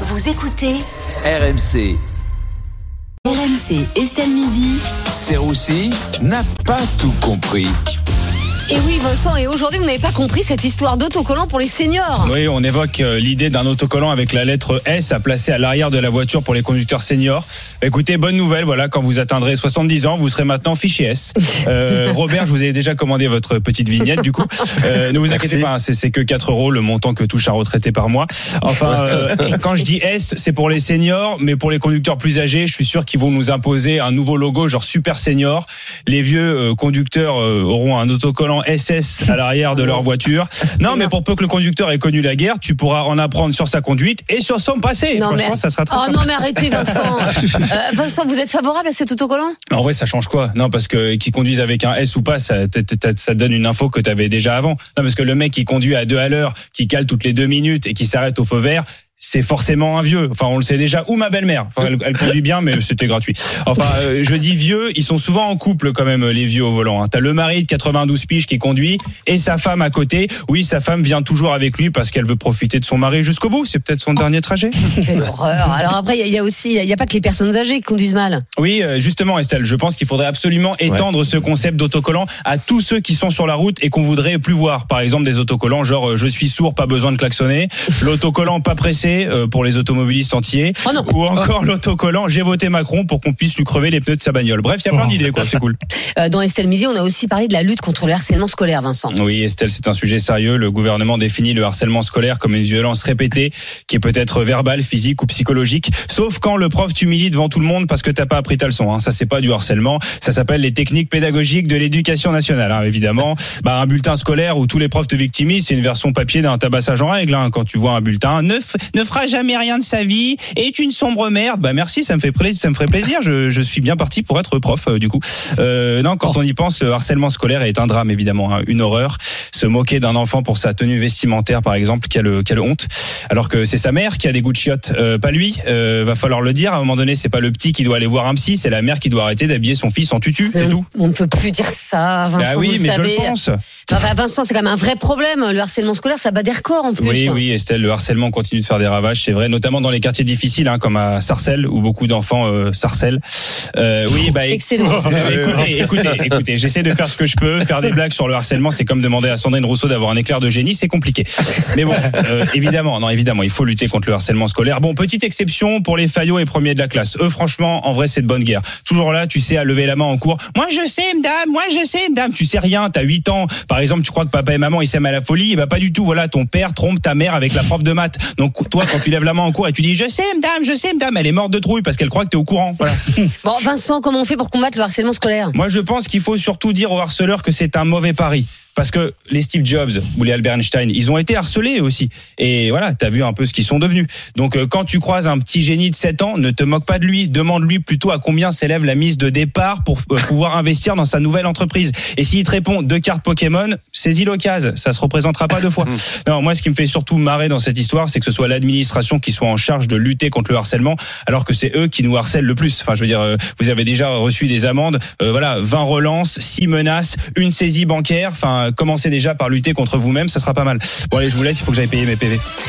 Vous écoutez RMC. RMC Estelle Midi. Serroussi n'a pas tout compris. Et oui, Vincent, et aujourd'hui, vous n'avez pas compris cette histoire d'autocollant pour les seniors. Oui, on évoque euh, l'idée d'un autocollant avec la lettre S à placer à l'arrière de la voiture pour les conducteurs seniors. Écoutez, bonne nouvelle, voilà, quand vous atteindrez 70 ans, vous serez maintenant fiché S. Euh, Robert, je vous ai déjà commandé votre petite vignette, du coup. Euh, ne vous inquiétez pas, hein, c'est c'est que 4 euros le montant que touche un retraité par mois. Enfin, euh, quand je dis S, c'est pour les seniors, mais pour les conducteurs plus âgés, je suis sûr qu'ils vont nous imposer un nouveau logo, genre super senior. Les vieux euh, conducteurs euh, auront un autocollant SS à l'arrière de leur voiture. Non, mais pour peu que le conducteur ait connu la guerre, tu pourras en apprendre sur sa conduite et sur son passé. Non, Franchement, mais- ça sera très Oh sympa. non, mais arrêtez, Vincent. Euh, Vincent, vous êtes favorable à cet autocollant? En vrai, ça change quoi? Non, parce que qui conduisent avec un S ou pas, ça, t- t- t- ça donne une info que tu avais déjà avant. Non, parce que le mec qui conduit à deux à l'heure, qui cale toutes les deux minutes et qui s'arrête au feu vert. C'est forcément un vieux. Enfin, on le sait déjà. Ou ma belle-mère. Enfin, elle, elle conduit bien, mais c'était gratuit. Enfin, euh, je dis vieux. Ils sont souvent en couple quand même, les vieux au volant. Hein. T'as le mari de 92 piges qui conduit et sa femme à côté. Oui, sa femme vient toujours avec lui parce qu'elle veut profiter de son mari jusqu'au bout. C'est peut-être son dernier trajet. Quelle horreur. Alors après, il y a- il y, a aussi, il n'y a pas que les personnes âgées qui conduisent mal. Oui, euh, justement, Estelle, je pense qu'il faudrait absolument étendre ce concept d'autocollant à tous ceux qui sont sur la route et qu'on voudrait plus voir. Par exemple, des autocollants genre euh, je suis sourd, pas besoin de klaxonner, l'autocollant pas pressé euh, pour les automobilistes entiers, Oh non. ou encore l'autocollant j'ai voté Macron pour qu'on puisse lui crever les pneus de sa bagnole. Bref, il y a plein d'idées, quoi. C'est cool. Euh, dans Estelle Midi, on a aussi parlé de la lutte contre le harcèlement scolaire, Vincent. Oui, Estelle, c'est un sujet sérieux. Le gouvernement définit le harcèlement scolaire comme une violence répétée qui peut être verbale, physique ou psychologique. Sauf quand le prof t'humilie devant tout le monde parce que t'as pas appris ta leçon. Hein. Ça, c'est pas du harcèlement. Ça s'appelle les techniques pédagogiques de l'éducation nationale. hein, évidemment, bah, un bulletin scolaire où tous les profs te victimisent, c'est une version papier d'un tabassage en règle. hein. Quand tu vois un bulletin, ne, f- ne fera jamais rien de sa vie, est une sombre merde. Bah merci, ça me fait plaisir. Ça me ferait plaisir. Je, je suis bien parti pour être prof euh, du coup. Euh, non, quand on y pense, le harcèlement scolaire est un drame évidemment, hein, une horreur. Se moquer d'un enfant pour sa tenue vestimentaire, par exemple, quelle, quelle honte. Alors que c'est sa mère qui a des goûts de chiottes, euh, pas lui. Euh, va falloir le dire. À un moment donné, c'est pas le petit qui doit aller voir un psy, c'est la mère qui doit arrêter d'habiller son fils en tutu, c'est on, tout. on ne peut plus dire ça, Vincent. Bah oui, vous mais savez. je le pense. Enfin, Vincent, c'est quand même un vrai problème. Le harcèlement scolaire, ça bat des records en plus. Oui, oui, Estelle, le harcèlement continue de faire des ravages, c'est vrai, notamment dans les quartiers difficiles, hein, comme à Sarcelles, où beaucoup d'enfants euh, sarcellent. Euh, oui, bah, Excellent. Euh, écoutez, écoutez, écoutez, j'essaie de faire ce que je peux. Faire des blagues sur le harcèlement, c'est comme demander à Sandrine Rousseau d'avoir un éclair de génie, c'est compliqué. Mais bon, euh, évidemment, non, évidemment, il faut lutter contre le harcèlement scolaire. Bon, petite exception pour les faillots et premiers de la classe. Eux, franchement, en vrai, c'est de bonne guerre. Toujours là, tu sais, à lever la main en cours. Moi, je sais, madame, moi, je sais, madame. Tu sais rien, t'as 8 ans. Par exemple, tu crois que papa et maman, ils s'aiment à la folie. Et bah, pas du tout. Voilà, ton père trompe ta mère avec la prof de maths. Donc, toi, quand tu lèves la main en cours et tu dis, je sais, madame, je sais, madame, elle est morte de trouille parce qu'elle croit que t'es au courant. Voilà. Bon, Vincent, comment on fait pour combattre le harcèlement scolaire? Moi, je pense qu'il faut surtout dire aux harceleurs que c'est un mauvais pari. Parce que les Steve Jobs ou les Albert Einstein, ils ont été harcelés aussi. Et voilà, t'as vu un peu ce qu'ils sont devenus. Donc, euh, quand tu croises un petit génie de 7 ans, ne te moque pas de lui. Demande-lui plutôt à combien s'élève la mise de départ pour euh, pouvoir investir dans sa nouvelle entreprise. Et s'il te répond deux cartes Pokémon, saisis l'occasion. Ça se représentera pas deux fois. Non, moi, ce qui me fait surtout marrer dans cette histoire, c'est que ce soit l'administration qui soit en charge de lutter contre le harcèlement, alors que c'est eux qui nous harcèlent le plus. Enfin, je veux dire, euh, vous avez déjà reçu des amendes, euh, voilà, 20 relances, 6 menaces, une saisie bancaire. Enfin, commencez déjà par lutter contre vous-même, ça sera pas mal. Bon, allez, je vous laisse, il faut que j'aille payer mes PV.